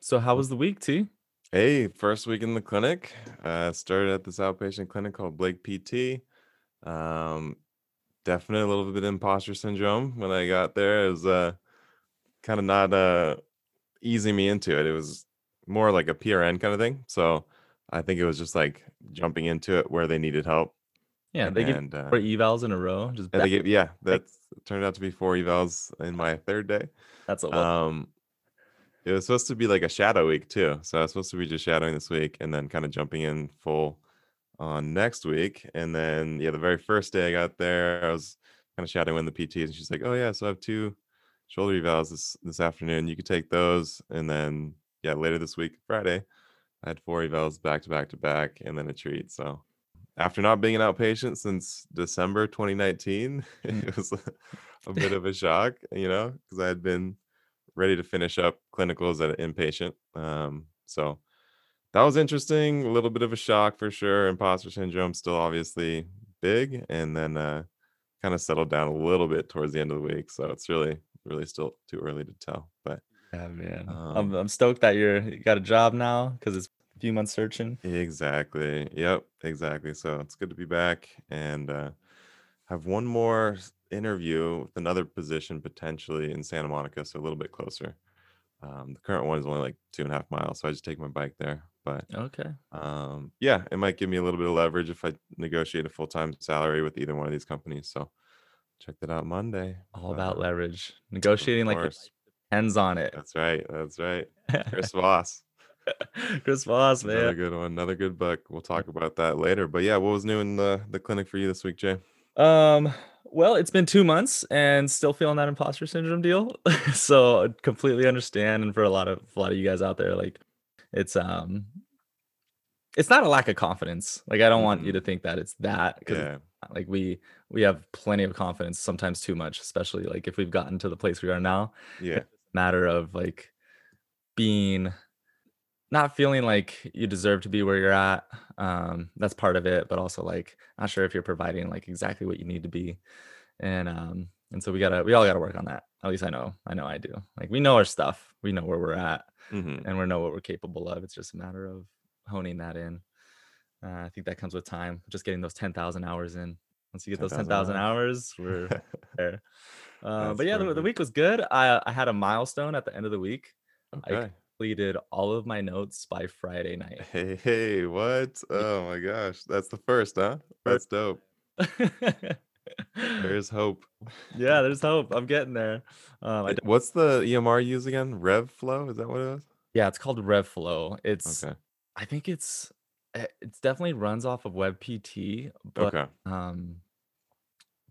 So how was the week, T? Hey, first week in the clinic. Uh, started at this outpatient clinic called Blake PT. Um, definitely a little bit of imposter syndrome when I got there. It was uh, kind of not uh, easing me into it. It was more like a PRN kind of thing. So I think it was just like jumping into it where they needed help. Yeah, they And uh, four evals in a row. Just they gave, yeah, that's turned out to be four evals in my third day. that's a lot. Um, it was supposed to be like a shadow week too. So I was supposed to be just shadowing this week and then kind of jumping in full on next week. And then yeah, the very first day I got there, I was kind of shadowing the PT and she's like, Oh yeah, so I have two shoulder evals this this afternoon. You could take those. And then yeah, later this week, Friday, I had four evals back to back to back and then a treat. So after not being an outpatient since December 2019, Mm. it was a bit of a shock, you know, because I had been ready to finish up clinicals at an inpatient. Um, so that was interesting. A little bit of a shock for sure. Imposter syndrome still obviously big, and then uh, kind of settled down a little bit towards the end of the week. So it's really, really still too early to tell. But Yeah, man. I'm um, I'm stoked that you're you got a job now because it's a few months searching. exactly, yep, exactly. So it's good to be back and uh, have one more interview with another position potentially in Santa Monica, so a little bit closer. Um, the current one is only like two and a half miles, so I just take my bike there. But Okay. um, yeah, it might give me a little bit of leverage if I negotiate a full time salary with either one of these companies. So check that out Monday. All about uh, leverage. Negotiating like your depends on it. that's right. That's right. Chris Voss, Chris Voss, man. another good one, another good book. We'll talk about that later. But yeah, what was new in the the clinic for you this week, Jay? Um, well, it's been two months and still feeling that imposter syndrome deal. so I completely understand. And for a lot of a lot of you guys out there, like it's um it's not a lack of confidence. Like I don't want you to think that it's that because Yeah, like we we have plenty of confidence, sometimes too much, especially like if we've gotten to the place we are now. yeah, It's a matter of like being not feeling like you deserve to be where you're at. Um, that's part of it, but also like not sure if you're providing like exactly what you need to be. And um, and so we gotta we all gotta work on that. At least I know. I know I do. Like we know our stuff. We know where we're at hmm and we know what we're capable of. It's just a matter of honing that in. Uh, I think that comes with time, just getting those 10,000 hours in. Once you get ten those thousand 10,000 hours. we're there. Uh, but yeah, the, the week was good. I, I had a milestone at the end of the week. I Okay. Completed all of my notes by Friday night. Hey, hey, what? Oh my gosh, that's the first, huh? That's dope. There's hope. yeah, there's hope. I'm getting there. Um, I What's the EMR use again? RevFlow? Is that what it is? yeah, it's called RevFlow. It's Okay. I think it's eh, it's definitely runs off of WebPT, but Okay. um,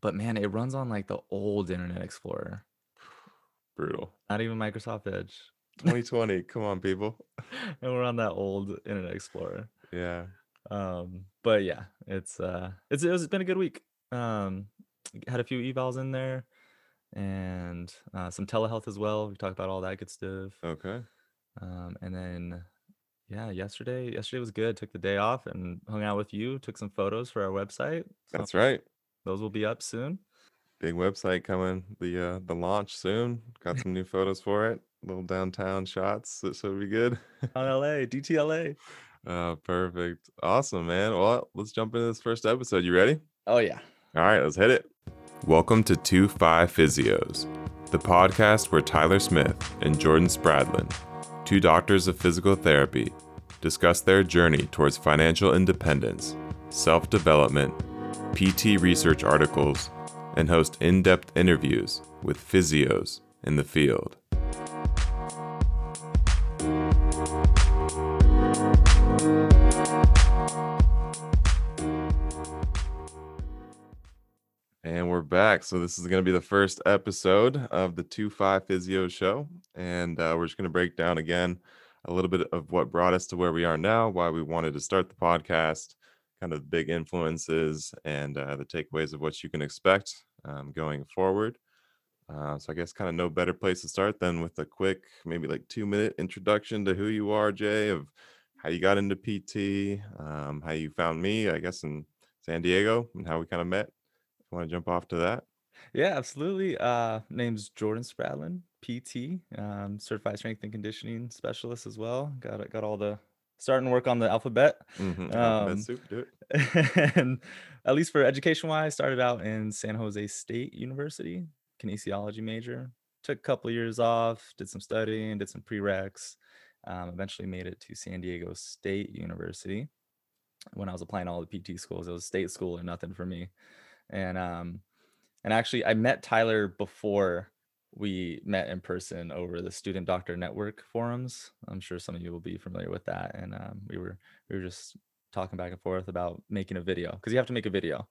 but man, it runs on like the old Internet Explorer, Brutal. not even Microsoft Edge, 2020. Come on, people. and we're on that old Internet Explorer. Yeah. Um, but yeah, it's uh, it's it's been a good week. Um, had a few evals in there, and uh, some telehealth as well. We talked about all that good stuff. Okay. Um, and then yeah, yesterday yesterday was good. Took the day off and hung out with you. Took some photos for our website. So That's right. those will be up soon. Big website coming. The uh the launch soon. Got some new photos for it. Little downtown shots. That should be good. On LA, DTLA. uh perfect. Awesome, man. Well, let's jump into this first episode. You ready? Oh yeah. All right, let's hit it. Welcome to 2 5 Physios, the podcast where Tyler Smith and Jordan Spradlin, two doctors of physical therapy, discuss their journey towards financial independence, self development, PT research articles, and host in depth interviews with physios in the field. Back. So this is going to be the first episode of the 2-5 Physio Show. And uh, we're just going to break down again a little bit of what brought us to where we are now, why we wanted to start the podcast, kind of big influences and uh, the takeaways of what you can expect um, going forward. Uh, so I guess kind of no better place to start than with a quick, maybe like two minute introduction to who you are, Jay, of how you got into PT, um, how you found me, I guess in San Diego, and how we kind of met. Want to jump off to that? Yeah, absolutely. Uh, name's Jordan Spradlin, PT, um, certified strength and conditioning specialist as well. Got got all the starting work on the alphabet. Mhm, Um, soup, do it. and at least for education wise, started out in San Jose State University, kinesiology major. Took a couple years off, did some studying, did some prereqs. Um, eventually made it to San Diego State University when I was applying to all the PT schools. It was state school or nothing for me. And um, and actually, I met Tyler before we met in person over the Student Doctor Network forums. I'm sure some of you will be familiar with that. And um, we were we were just talking back and forth about making a video because you have to make a video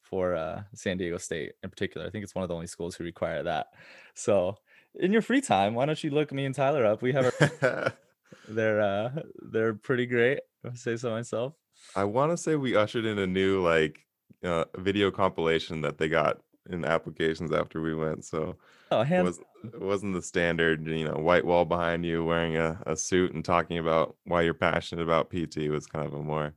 for uh, San Diego State in particular. I think it's one of the only schools who require that. So in your free time, why don't you look me and Tyler up? We have our, they're uh, they're pretty great. If I say so myself. I wanna say we ushered in a new, like, uh, video compilation that they got in applications after we went, so Oh, it was it wasn't the standard, you know, white wall behind you wearing a a suit and talking about why you're passionate about PT, it was kind of a more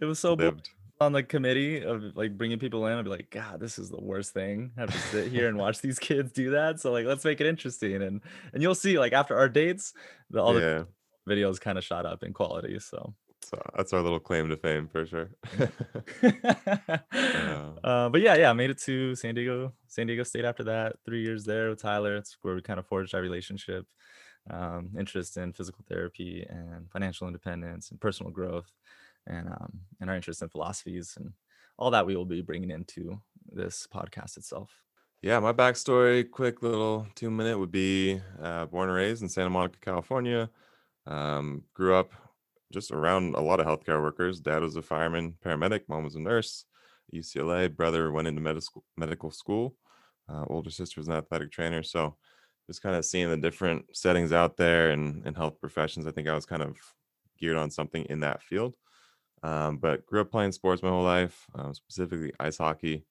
it was so lived on the committee of like bringing people in, I'd be like, God, this is the worst thing. Have to sit here and watch these kids do that. So like, let's make it interesting. And and you'll see like after our dates, the all the videos kind of shot up in quality. So so that's our little claim to fame for sure. Uh, uh, but yeah, yeah, I made it to San Diego, San Diego State after that. Three years there with Tyler. It's where we kind of forged our relationship. Um, interest in physical therapy and financial independence and personal growth, and um, and our interest in philosophies and all that we will be bringing into this podcast itself. yeah, my backstory, quick little 2 minute would be, uh, born and raised in Santa Monica, California. Um, grew up just around a lot of healthcare workers. Dad was a fireman, paramedic. Mom was a nurse. UCLA. Brother went into medical medical school. Uh, older sister was an athletic trainer. So just kind of seeing the different settings out there and, and health professions. I think I was kind of geared on something in that field. Um, but grew up playing sports my whole life, um, specifically ice hockey.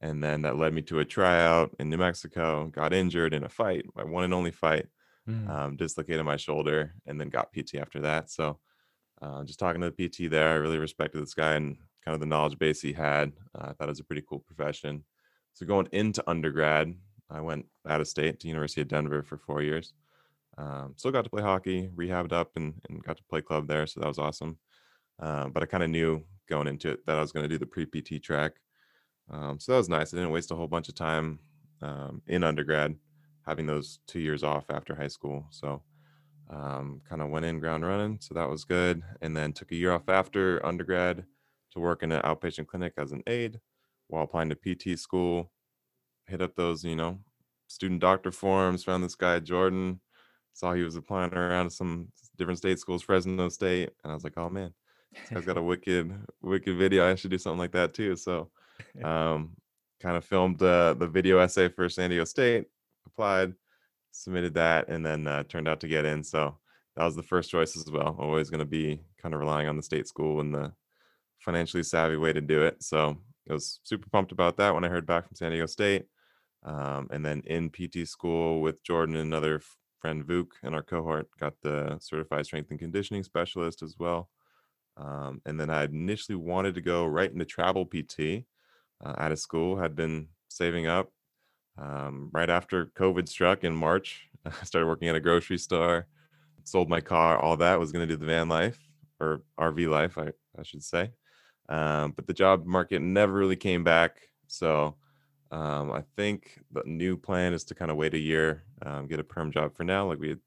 And then that led me to a tryout in New Mexico. Got injured in a fight, my one and only fight Mm. um, dislocated my shoulder and then got PT after that. So uh, just talking to the PT there, I really respected this guy and kind of the knowledge base he had. Uh, I thought it was a pretty cool profession. So going into undergrad, I went out of state to University of Denver for four years. Um, still got to play hockey, rehabbed up, and, and got to play club there. So that was awesome. Um, but I kind of knew going into it that I was going to do the pre PT track. Um, so that was nice. I didn't waste a whole bunch of time um, in undergrad having those two years off after high school. So um, kind of went in ground running. So that was good. And then took a year off after undergrad to work in an outpatient clinic as an aide while applying to PT school. Hit up those, you know, student doctor forums, found this guy, Jordan, saw he was applying around to some different state schools, Fresno State. And I was like, oh man, this guy's got a wicked, wicked video. I should do something like that too. So um, kind of filmed uh, the video essay for San Diego State, applied, submitted that, and then uh, turned out to get in. So that was the first choice as well. Always going to be kind of relying on the state school and the financially savvy way to do it. So I was super pumped about that when I heard back from San Diego State. Um, and then in PT school with Jordan and another friend Vuk in our cohort, got the certified strength and conditioning specialist as well. Um, and then I initially wanted to go right into travel PT uh, out of school, had been saving up. Um, right after COVID struck in March, I started working at a grocery store, sold my car, all that was going to do the van life or RV life, I, I should say. Um, but the job market never really came back. So um, I think the new plan is to kind of wait a year, um, get a perm job for now, like we had,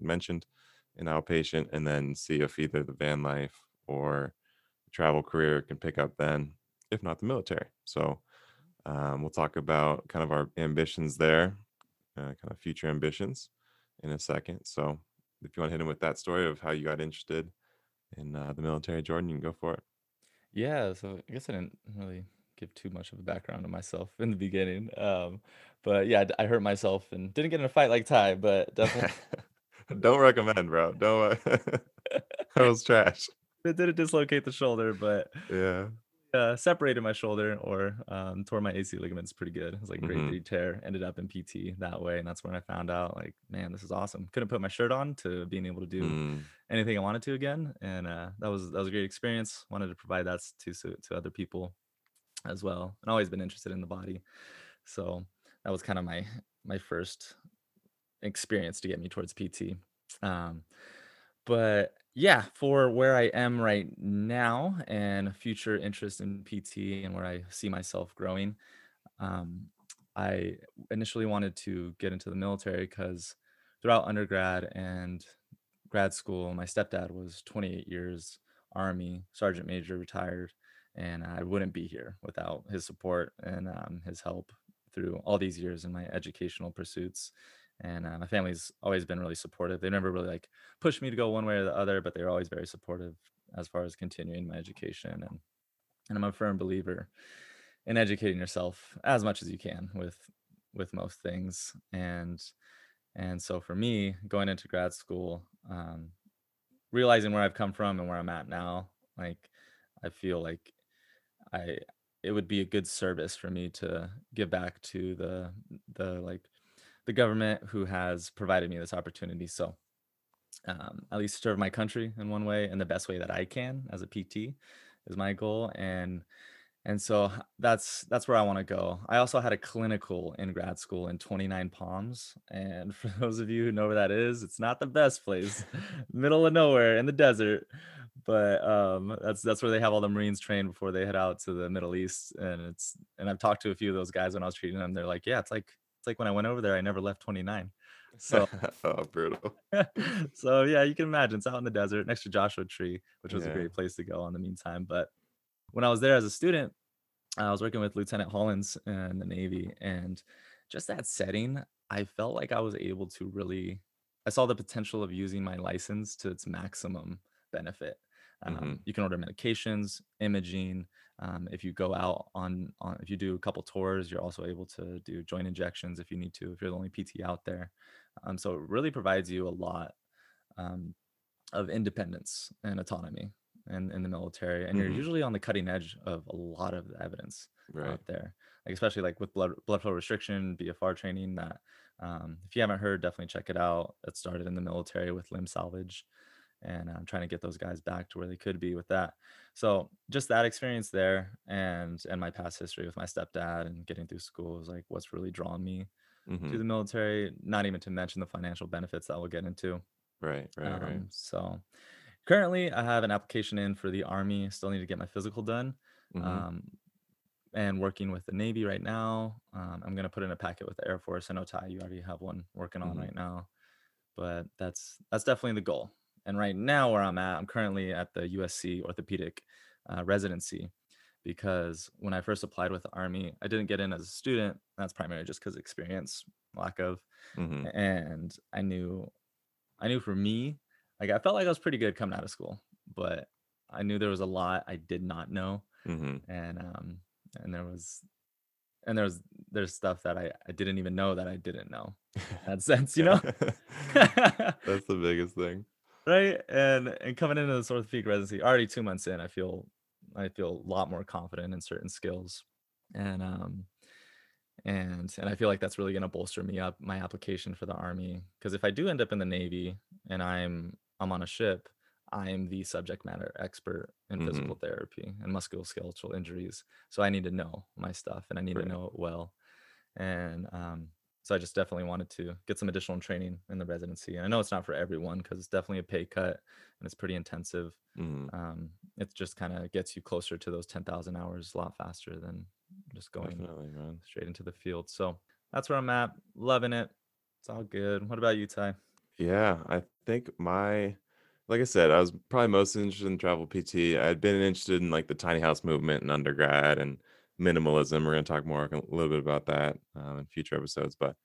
mentioned, in outpatient, and then see if either the van life or travel career can pick up then, if not the military. So um, we'll talk about kind of our ambitions there, uh, kind of future ambitions in a second. So if you want to hit him with that story of how you got interested in uh, the military, Jordan, you can go for it. Yeah, so I guess I didn't really give too much of a background on myself in the beginning. Um, but yeah, I hurt myself and didn't get in a fight like Ty, but definitely Don't recommend, bro. Don't. that was trash. it didn't dislocate the shoulder, but Yeah. Uh, separated my shoulder or um, tore my AC ligaments pretty good. It was like a grade hmm three tear. Ended up in PT that way, and that's when I found out like, man, this is awesome. Couldn't put my shirt on to being able to do Mm, anything I wanted to again, and uh, that was that was a great experience. Wanted to provide that to to other people as well, and always been interested in the body. So that was kind of my my first experience to get me towards PT. Um, but yeah, for where I am right now and future interest in PT and where I see myself growing, um, I initially wanted to get into the military because throughout undergrad and grad school, my stepdad was 28 years Army, Sergeant Major, retired, and I wouldn't be here without his support and um, his help through all these years in my educational pursuits. And uh, my family's always been really supportive. They never really like pushed me to go one way or the other, but they were always very supportive as far as continuing my education. And and I'm a firm believer in educating yourself as much as you can with with most things. And and so for me, going into grad school, um, realizing where I've come from and where I'm at now, like I feel like I it would be a good service for me to give back to the the like the government who has provided me this opportunity. So um, at least serve my country in one way and the best way that I can as a PT is my goal. And and so that's that's where I want to go. I also had a clinical in grad school in 29 Palms. And for those of you who know where that is, it's not the best place, middle of nowhere in the desert. But um, that's that's where they have all the Marines trained before they head out to the Middle East. And it's and I've talked to a few of those guys when I was treating them. They're like, yeah, it's like it's like when I went over there, I never left 29. So oh, brutal. so yeah, you can imagine it's out in the desert next to Joshua Tree, which was a great place to go in the meantime. But when I was there as a student, I was working with Lieutenant Hollins in the Navy, and just that setting, I felt like I was able to really, I saw the potential of using my license to its maximum benefit. Um, you can order medications, imaging. Um, if you go out on, on, if you do a couple tours, you're also able to do joint injections if you need to, if you're the only PT out there. Um, so it really provides you a lot um, of independence and autonomy in, in the military. And you're hmm usually on the cutting edge of a lot of the evidence Right. out there, like especially like with blood blood flow restriction, BFR training. That um, if you haven't heard, definitely check it out. It started in the military with limb salvage, and I'm trying to get those guys back to where they could be with that. So just that experience there, and and my past history with my stepdad and getting through school is like what's really drawn me to hmm the military. Not even to mention the financial benefits that we'll get into. Right. Right. Right. Um, so currently, I have an application in for the Army. Still need to get my physical done. hmm Um, and working with the Navy right now. Um, I'm gonna put in a packet with the Air Force. I know Ty, you already have one working on hmm right now, but that's that's definitely the goal. And right now, where I'm at, I'm currently at the USC orthopedic uh, residency because when I first applied with the Army, I didn't get in as a student. That's primarily just because experience, lack of, hmm and I knew I knew for me, like I felt like I was pretty good coming out of school, but I knew there was a lot I did not know, hmm and um, and there was and there's there's stuff that I I didn't even know that I didn't know. That sense, you know, That's the biggest thing. Right? And and coming into this orthopedic residency, already two months in, I feel I feel a lot more confident in certain skills, and um and and I feel like that's really going to bolster me up my application for the army because if I do end up in the navy and I'm I'm on a ship, I'm the subject matter expert in hmm physical therapy and musculoskeletal injuries. So I need to know my stuff and I need to know it well. And um so I just definitely wanted to get some additional training in the residency. And I know it's not for everyone because it's definitely a pay cut and it's pretty intensive. hmm Um, it just kind of gets you closer to those 10,000 hours a lot faster than just going straight into the field. So that's where I'm at. Loving it. It's all good. What about you, Ty? Yeah, I think my, like I said, I was probably most interested in travel PT. I'd been interested in like the tiny house movement in undergrad and minimalism. We're going to talk more a little bit about that um, in future episodes. But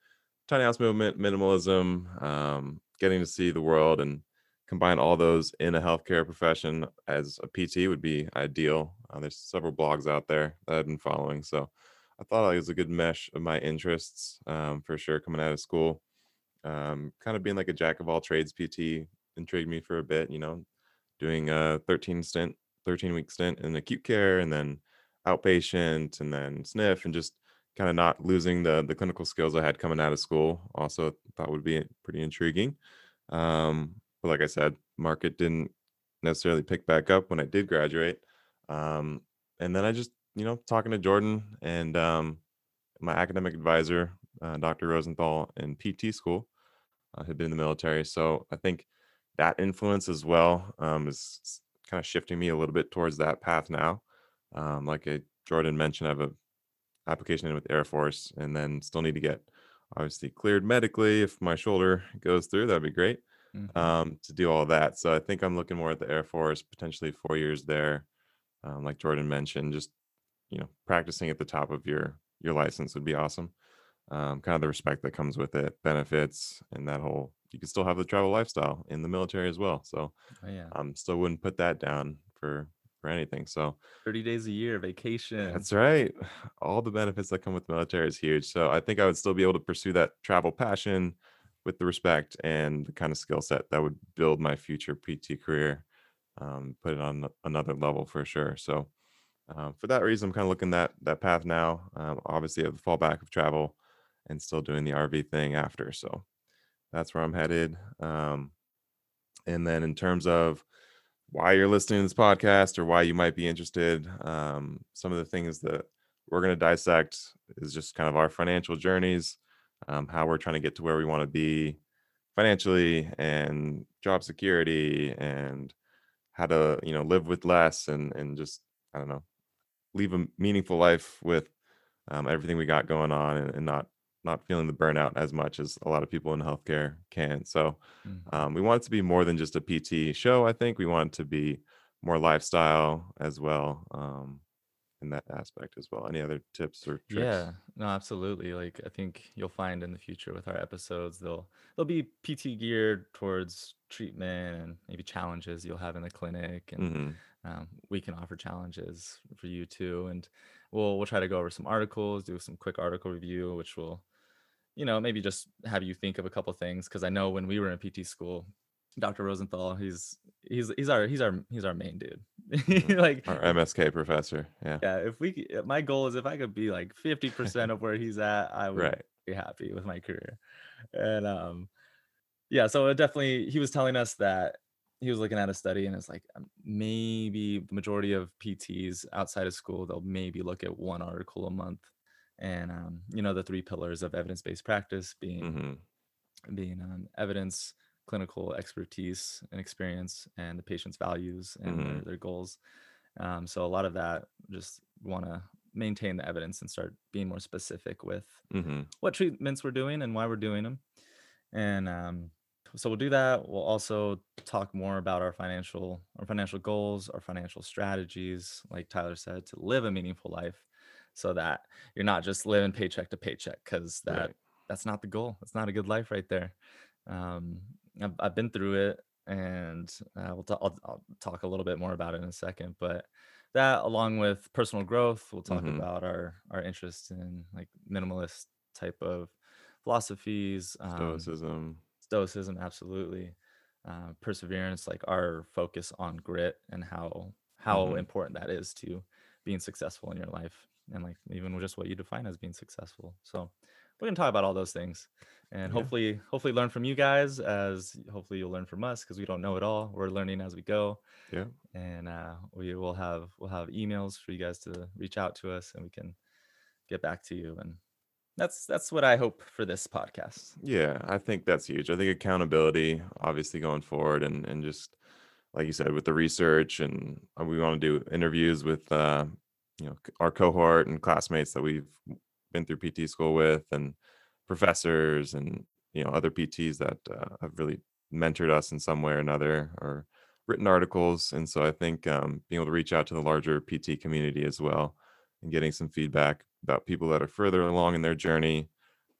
tiny house movement, minimalism, um, getting to see the world and combine all those in a healthcare profession as a PT would be ideal. Uh, there's several blogs out there that I've been following. So I thought it was a good mesh of my interests um, for sure coming out of school um, kind of being like a jack of all trades PT intrigued me for a bit, you know, doing a 13 stint, 13 week stint in acute care and then outpatient and then sniff and just kind of not losing the the clinical skills I had coming out of school. Also thought would be pretty intriguing. Um, but like I said, market didn't necessarily pick back up when I did graduate. Um, and then I just, you know, talking to Jordan and um, my academic advisor uh, Dr. Rosenthal in PT school, uh, had been in the military. So I think that influence as well um, is kind of shifting me a little bit towards that path now. Um, like I, Jordan mentioned, I have a application in with Air Force, and then still need to get obviously cleared medically. If my shoulder goes through, that'd be great Mhm. um, to do all that. So I think I'm looking more at the Air Force, potentially four years there, um, like Jordan mentioned. Just you know, practicing at the top of your your license would be awesome. Um, kind of the respect that comes with it, benefits, and that whole. You can still have the travel lifestyle in the military as well. So Oh, yeah. um, still wouldn't put that down for for anything. So 30 days a year, vacation. that's right. All the benefits that come with the military is huge. So I think I would still be able to pursue that travel passion with the respect and the kind of skill set that would build my future PT career, um, put it on another level for sure. So um, for that reason, I'm kind of looking that that path now. Um, obviously, I have the fallback of travel and still doing the RV thing after. So that's where I'm headed. Um, and then in terms of why you're listening to this podcast or why you might be interested, um, some of the things that we're going to dissect is just kind of our financial journeys, um, how we're trying to get to where we want to be financially and job security and how to you know live with less and and just i don't know leave a meaningful life with um, everything we got going on and, and not not feeling the burnout as much as a lot of people in healthcare can so Mhm. um, we want it to be more than just a pt show i think we want it to be more lifestyle as well um, in that aspect as well any other tips or tricks Yeah, no, absolutely. Like I think you'll find in the future with our episodes, they'll they'll be PT geared towards treatment and maybe challenges you'll have in the clinic, and hmm um, we can offer challenges for you too. And we'll we'll try to go over some articles, do some quick article review, which will, you know, maybe just have you think of a couple of things. Because I know when we were in PT school, Dr. Rosenthal, he's he's he's our he's our he's our main dude. Mhm. like our msk professor yeah yeah, if we my goal is if I could be like 50% of where he's at, I would right be happy with my career. And um yeah, so it definitely he was telling us that he was looking at a study and it's like um, maybe the majority of PTs outside of school they'll maybe look at one article a month. And um, you know, the three pillars of evidence-based practice being hmm being um, evidence, clinical expertise and experience, and the patient's values and their, hmm their goals. Um, so a lot of that just want to maintain the evidence and start being more specific with hmm what treatments we're doing and why we're doing them. And um, so we'll do that. We'll also talk more about our financial our financial goals, our financial strategies, like Tyler said, to live a meaningful life, so that you're not just living paycheck to paycheck, because that right that's not the goal. It's not a good life right there. Um, I've, I've been through it, and uh, we'll ta- I'll, I'll talk a little bit more about it in a second. But that, along with personal growth, we'll talk hmm about our our interest in like minimalist type of philosophies, um, stoicism stoicism, absolutely, uh, perseverance, like our focus on grit and how how hmm important that is to being successful in your life, and like even just what you define as being successful. So we're gonna talk about all those things, and yeah hopefully, hopefully learn from you guys as hopefully you'll learn from us because we don't know it all. We're learning as we go, yeah and uh, we will have we'll have emails for you guys to reach out to us, and we can get back to you. And that's that's what I hope for this podcast. Yeah, I think that's huge. I think accountability, obviously, going forward, and and just like you said, with the research, and uh, we want to do interviews with uh, you know our cohort and classmates that we've been through PT school with, and professors, and you know other PTs that uh, have really mentored us in some way or another, or written articles. And so I think um, being able to reach out to the larger PT community as well, and getting some feedback about people that are further along in their journey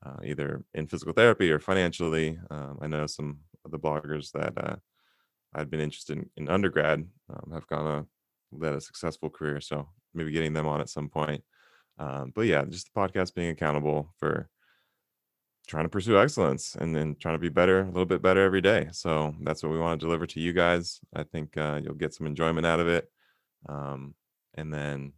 uh, either in physical therapy or financially. Um, I know some of the bloggers that uh, I'd been interested in, in undergrad um, have gone on led a successful career. So maybe getting them on at some point. Um, but yeah, just the podcast being accountable for trying to pursue excellence and then trying to be better, a little bit better every day. So that's what we want to deliver to you guys. I think uh, you'll get some enjoyment out of it. Um, and then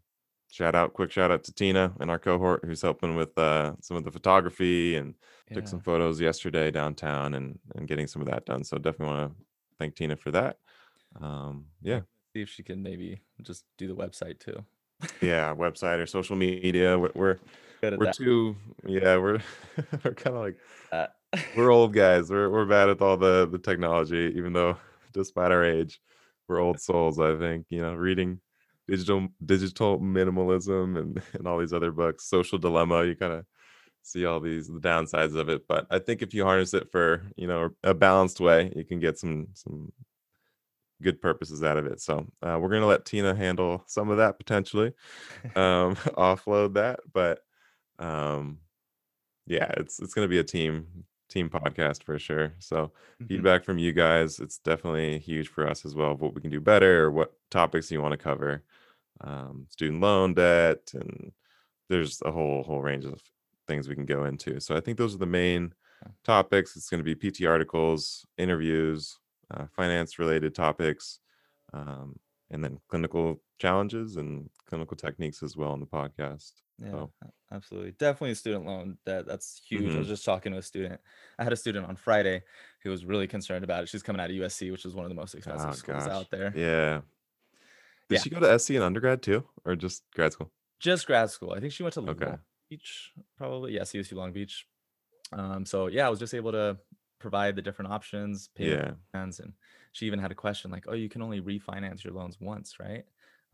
shout out, quick shout out to Tina and our cohort who's helping with uh, some of the photography and took some photos yesterday downtown and and getting some of that done. So definitely want to thank Tina for that. Um, yeah, See if she can maybe just do the website too. Yeah, website or social media. We're we're, Good at we're that. too yeah, we're we're kind of like Uh, we're old guys. We're we're bad at all the the technology, even though despite our age, we're old souls. I think you know, reading digital digital minimalism and and all these other books, Social Dilemma. You kind of see all these the downsides of it, but I think if you harness it for you know a balanced way, you can get some some good purposes out of it. So uh, we're gonna let Tina handle some of that potentially, um, offload that, but um, yeah, it's it's gonna be a team team podcast for sure. So Mhm. feedback from you guys, it's definitely huge for us as well. of What we can do better, or what topics you want to cover, um, student loan debt, and there's a whole whole range of things we can go into. So I think those are the main topics. It's going to be PT articles, interviews, uh, finance related topics, um, and then clinical challenges and clinical techniques as well on the podcast. Yeah, So absolutely. Definitely student loan debt. That's huge. I was mhm. just talking to a student. I had a student on Friday who was really concerned about it. She's coming out of USC, which is one of the most expensive oh schools gosh, out there. yeah. Did Yeah, she go to SC in undergrad too, or just grad school? just grad school. I think she went to Okay. Long Beach, probably. Yeah, CSU Long Beach. Um, so yeah, I was just able to provide the different options, Yeah. plans, and she even had a question like, "Oh, you can only refinance your loans once, right?"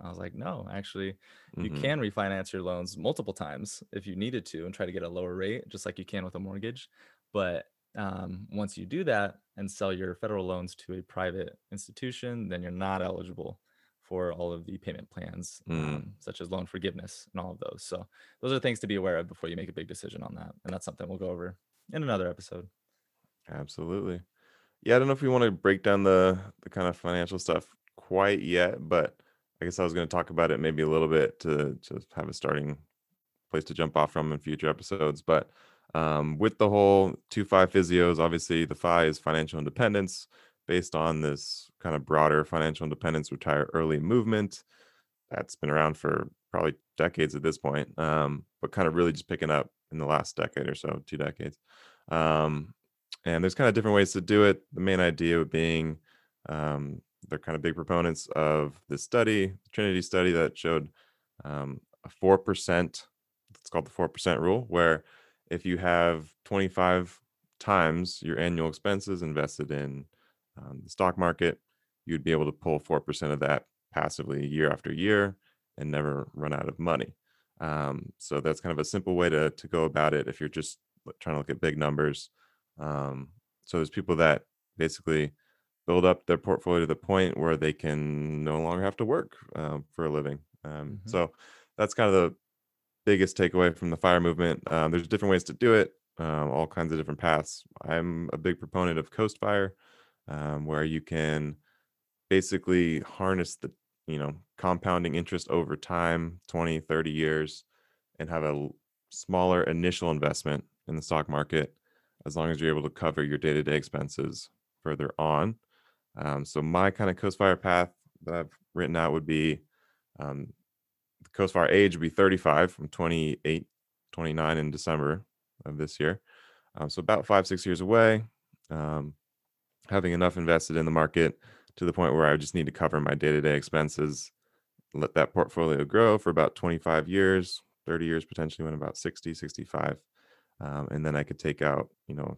I was like, "No, actually, you hmm can refinance your loans multiple times if you needed to and try to get a lower rate, just like you can with a mortgage. But um, once you do that and sell your federal loans to a private institution, then you're not eligible for all of the payment plans, Mm, um, such as loan forgiveness and all of those. So those are things to be aware of before you make a big decision on that. And that's something we'll go over in another episode. Absolutely. Yeah, I don't know if we want to break down the the kind of financial stuff quite yet, but I guess I was going to talk about it maybe a little bit to just have a starting place to jump off from in future episodes. But um, with the whole two five physios, obviously the five is financial independence based on this kind of broader financial independence retire early movement that's been around for probably decades at this point, um, but kind of really just picking up in the last decade or so, two decades. Um, and there's kind of different ways to do it. The main idea being um, they're kind of big proponents of this study, Trinity study that showed um, a four percent. It's called the four percent rule, where if you have 25 times your annual expenses invested in um, the stock market, you'd be able to pull four percent of that passively year after year and never run out of money. Um, so that's kind of a simple way to to go about it if you're just trying to look at big numbers. Um, so there's people that basically build up their portfolio to the point where they can no longer have to work um, for a living. Um, hmm so that's kind of the biggest takeaway from the fire movement. Um, there's different ways to do it, um, all kinds of different paths. I'm a big proponent of Coast Fire, um, where you can basically harness the you know compounding interest over time 20 30 years and have a smaller initial investment in the stock market as long as you're able to cover your day-to-day expenses further on um, so my kind of coast fire path that i've written out would be um, the coast fire age would be 35 from 28 29 in december of this year um, so about five six years away um, having enough invested in the market to the point where I just need to cover my day-to-day expenses, let that portfolio grow for about 25 years, 30 years potentially when about 60, 65. Um, and then I could take out, you know,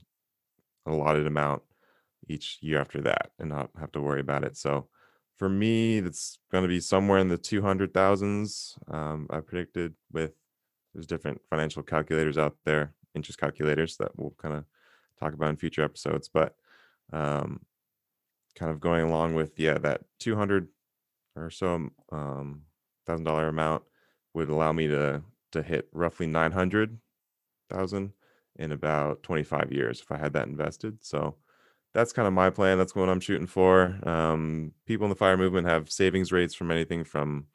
a allotted amount each year after that and not have to worry about it. So for me, that's going to be somewhere in the 200,000s. Um, I predicted with there's different financial calculators out there, interest calculators that we'll kind of talk about in future episodes. But um, kind of going along with yeah that 200 or so um thousand dollar amount would allow me to to hit roughly 900,000 in about 25 years if I had that invested. So that's kind of my plan. That's what I'm shooting for. Um, people in the fire movement have savings rates from anything from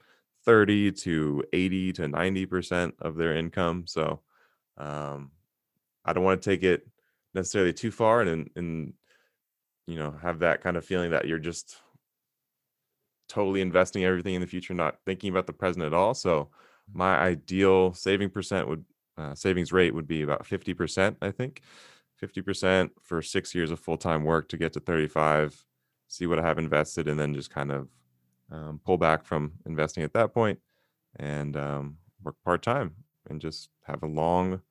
30 to 80 to 90% of their income. So um, I don't want to take it necessarily too far and and you know have that kind of feeling that you're just totally investing everything in the future not thinking about the present at all so my ideal saving percent would uh, savings rate would be about 50% i think 50% for six years of full-time work to get to 35 see what i have invested and then just kind of um, pull back from investing at that point and um, work part-time and just have a long,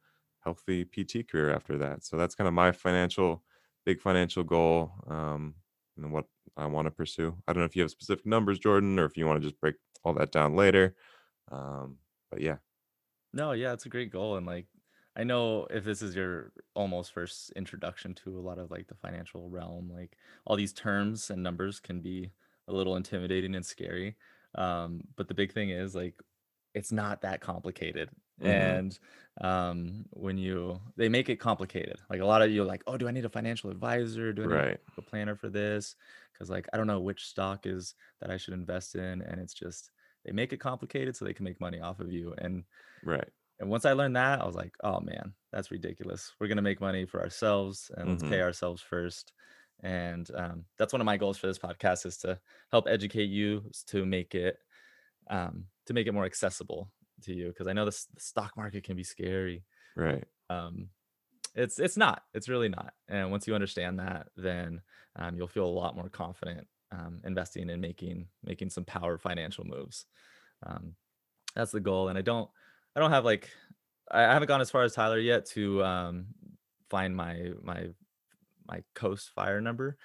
healthy PT career after that. So that's kind of my financial, big financial goal, um, and what I want to pursue. I don't know if you have specific numbers, Jordan, or if you want to just break all that down later. Um, but yeah, No, yeah, it's a great goal. And like, I know if this is your almost first introduction to a lot of like the financial realm, like all these terms and numbers can be a little intimidating and scary. Um, but the big thing is like, it's not that complicated. hmm And um, when you, they make it complicated. Like a lot of you are like, oh, do I need a financial advisor? Do I need right, a planner for this? Because like, I don't know which stock is that I should invest in. And it's just, they make it complicated so they can make money off of you. And right, and once I learned that, I was like, "Oh man, that's ridiculous. We're gonna make money for ourselves and let's pay hmm ourselves first." And um, that's one of my goals for this podcast is to help educate you to make it um, to make it more accessible to you because I know this the stock market can be scary. right. Um, it's it's not. It's really not. And once you understand that, then um, you'll feel a lot more confident um, investing and making making some power financial moves. Um, that's the goal, and I don't I don't have, like I haven't gone as far as Tyler yet to, um, find my my my Coast Fire number,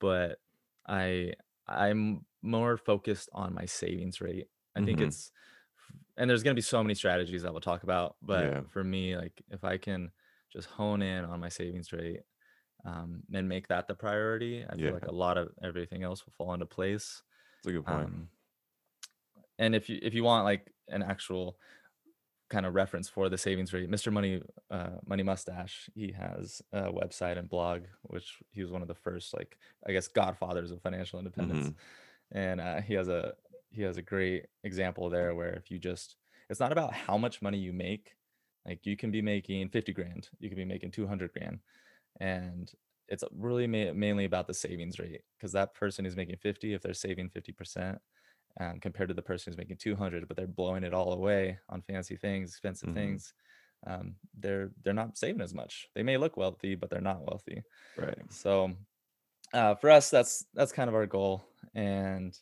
but I I'm more focused on my savings rate. I think hmm it's and there's gonna be so many strategies that we'll talk about, but Yeah, for me, like, if I can just hone in on my savings rate, um, and make that the priority, I feel like a lot of everything else will fall into place. That's a good point. Um, and if you if you want, like, an actual kind of reference for the savings rate. Mr. Money, uh, Money Mustache, he has a website and blog, which he was one of the first, like I guess, godfathers of financial independence. hmm And uh, he has a he has a great example there where if you just, it's not about how much money you make. Like you can be making 50 grand, you can be making 200 grand, and it's really ma- mainly about the savings rate because that person who's making 50, if they're saving 50%, um, compared to the person who's making 200 but they're blowing it all away on fancy things expensive hmm things um, they're they're not saving as much. They may look wealthy but they're not wealthy. Right. so uh, for us that's that's kind of our goal and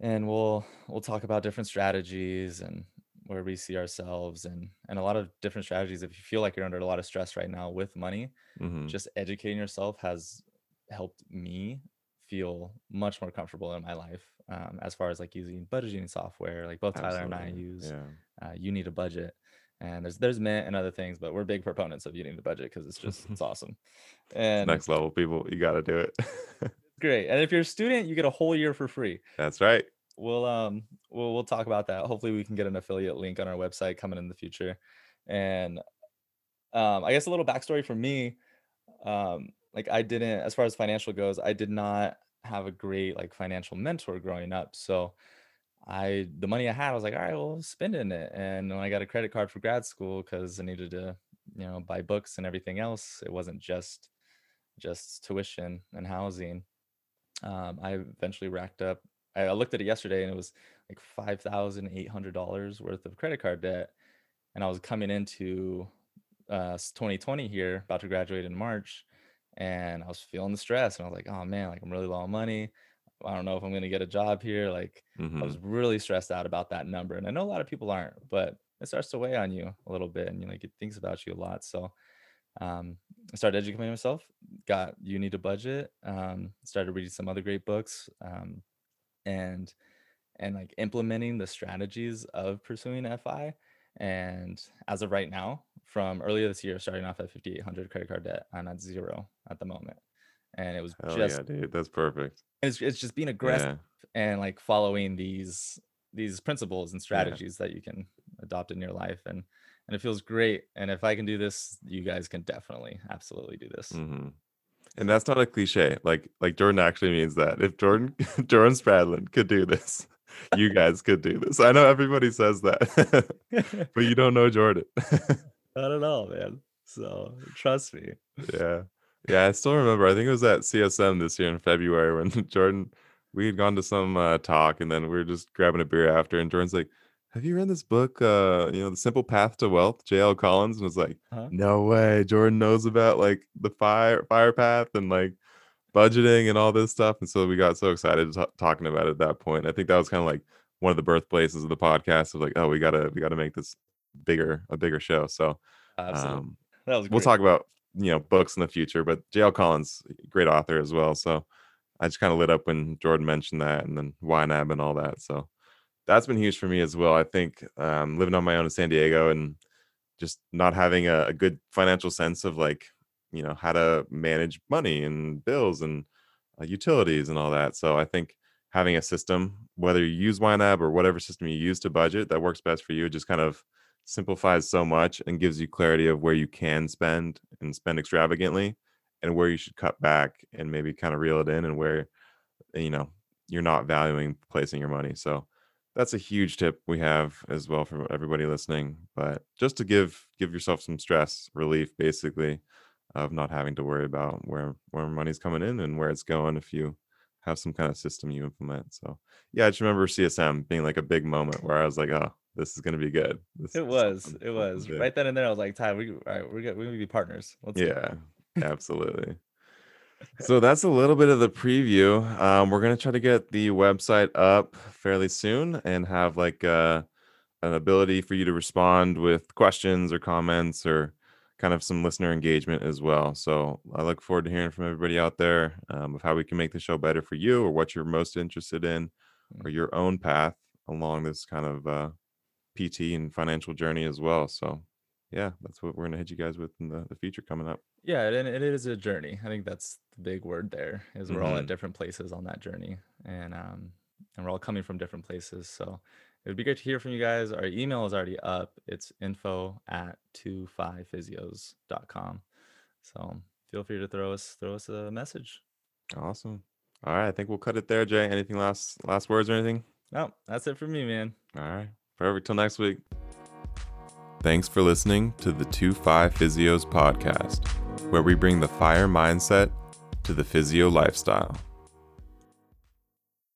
and we'll we'll talk about different strategies and where we see ourselves and and a lot of different strategies. If you feel like you're under a lot of stress right now with money hmm just educating yourself has helped me feel much more comfortable in my life um, as far as like using budgeting software like both tyler and i use Yeah. uh, you need a budget and there's there's mint and other things but we're big proponents of you need a budget because it's just it's awesome and next level, people. You got to do it. great and if you're a student you get a whole year for free That's right. we'll um we'll, we'll talk about that hopefully we can get an affiliate link on our website coming in the future and um i guess a little backstory for me um like i didn't as far as financial goes i did not have a great like financial mentor growing up so i the money i had i was like all right well spending it and when i got a credit card for grad school because i needed to you know buy books and everything else it wasn't just just tuition and housing. Um, i eventually racked up I, looked at it yesterday and it was like $5800 worth of credit card debt and i was coming into uh 2020 here, about to graduate in March, and I was feeling the stress and I was like, "Oh man, like I'm really low on money. I don't know if I'm going to get a job here." Like I was hmm really stressed out about that number. And I know a lot of people aren't, but it starts to weigh on you a little bit and you like it thinks about you a lot. So, um I started educating myself, got you need a budget, um started reading some other great books, um and and like implementing the strategies of pursuing FI. And as of right now, from earlier this year, starting off at 5,800 credit card debt, I'm at zero at the moment. And it was Hell just yeah, dude. That's perfect. it's, it's just being aggressive Yeah. and like following these these principles and Yeah. strategies that you can adopt in your life and and it feels great and if i can do this you guys can definitely absolutely do this hmm And that's not a cliche. Like like Jordan actually means that. If Jordan Jordan Spradlin could do this, you guys could do this. I know everybody says that, but you don't know Jordan. i don't know man so trust me Yeah. Yeah, I still remember. I think it was at CSM this year in February when Jordan we had gone to some uh, talk and then we were just grabbing a beer after and Jordan's like, "Have you read this book uh, you know, The Simple Path to Wealth, J.L. Collins?" And was like, huh "No way. Jordan knows about like the fire fire path and like budgeting and all this stuff." And so we got so excited to talking about it at that point. I think that was kind of like one of the birthplaces of the podcast of like, "Oh, we got to we got to make this bigger a bigger show. So um, that was we'll talk about you know books in the future, but JL Collins, great author as well. So I just kind of lit up when Jordan mentioned that, and then YNAB and all that. So that's been huge for me as well. I think um, living on my own in San Diego and just not having a, a good financial sense of like you know how to manage money and bills and uh, utilities and all that. So I think having a system, whether you use YNAB or whatever system you use to budget that works best for you, just kind of simplifies so much and gives you clarity of where you can spend and spend extravagantly and where you should cut back and maybe kind of reel it in and where you know you're not valuing placing your money. So that's a huge tip we have as well for everybody listening. But just to give give yourself some stress relief, basically, of not having to worry about where where money's coming in and where it's going if you have some kind of system you implement. So yeah, I just remember CSM being like a big moment where I was like, oh, this is gonna be good. This It was. It was. something big." Right then and there, I was like, Ty, we all right, we're gonna we're gonna be partners. Let's. Yeah, absolutely. So that's a little bit of the preview. Um, we're gonna try to get the website up fairly soon and have like uh, an ability for you to respond with questions or comments or kind of some listener engagement as well. So I look forward to hearing from everybody out there um, of how we can make the show better for you or what you're most interested in or your own path along this kind of uh, PT and financial journey as well. So yeah, that's what we're gonna hit you guys with in the, the future coming up. Yeah, and it is a journey. I think that's the big word there. Is we're all Mhm. at different places on that journey, and um, and we're all coming from different places. So it would be great to hear from you guys. Our email is already up. It's info at 25physios.com. So feel free to throw us throw us a message. Awesome. All right, I think we'll cut it there, Jay. Anything last last words or anything? No, that's it for me, man. All right. Perfect. Till next week. Thanks for listening to the 2 5 Physios podcast, where we bring the fire mindset to the physio lifestyle.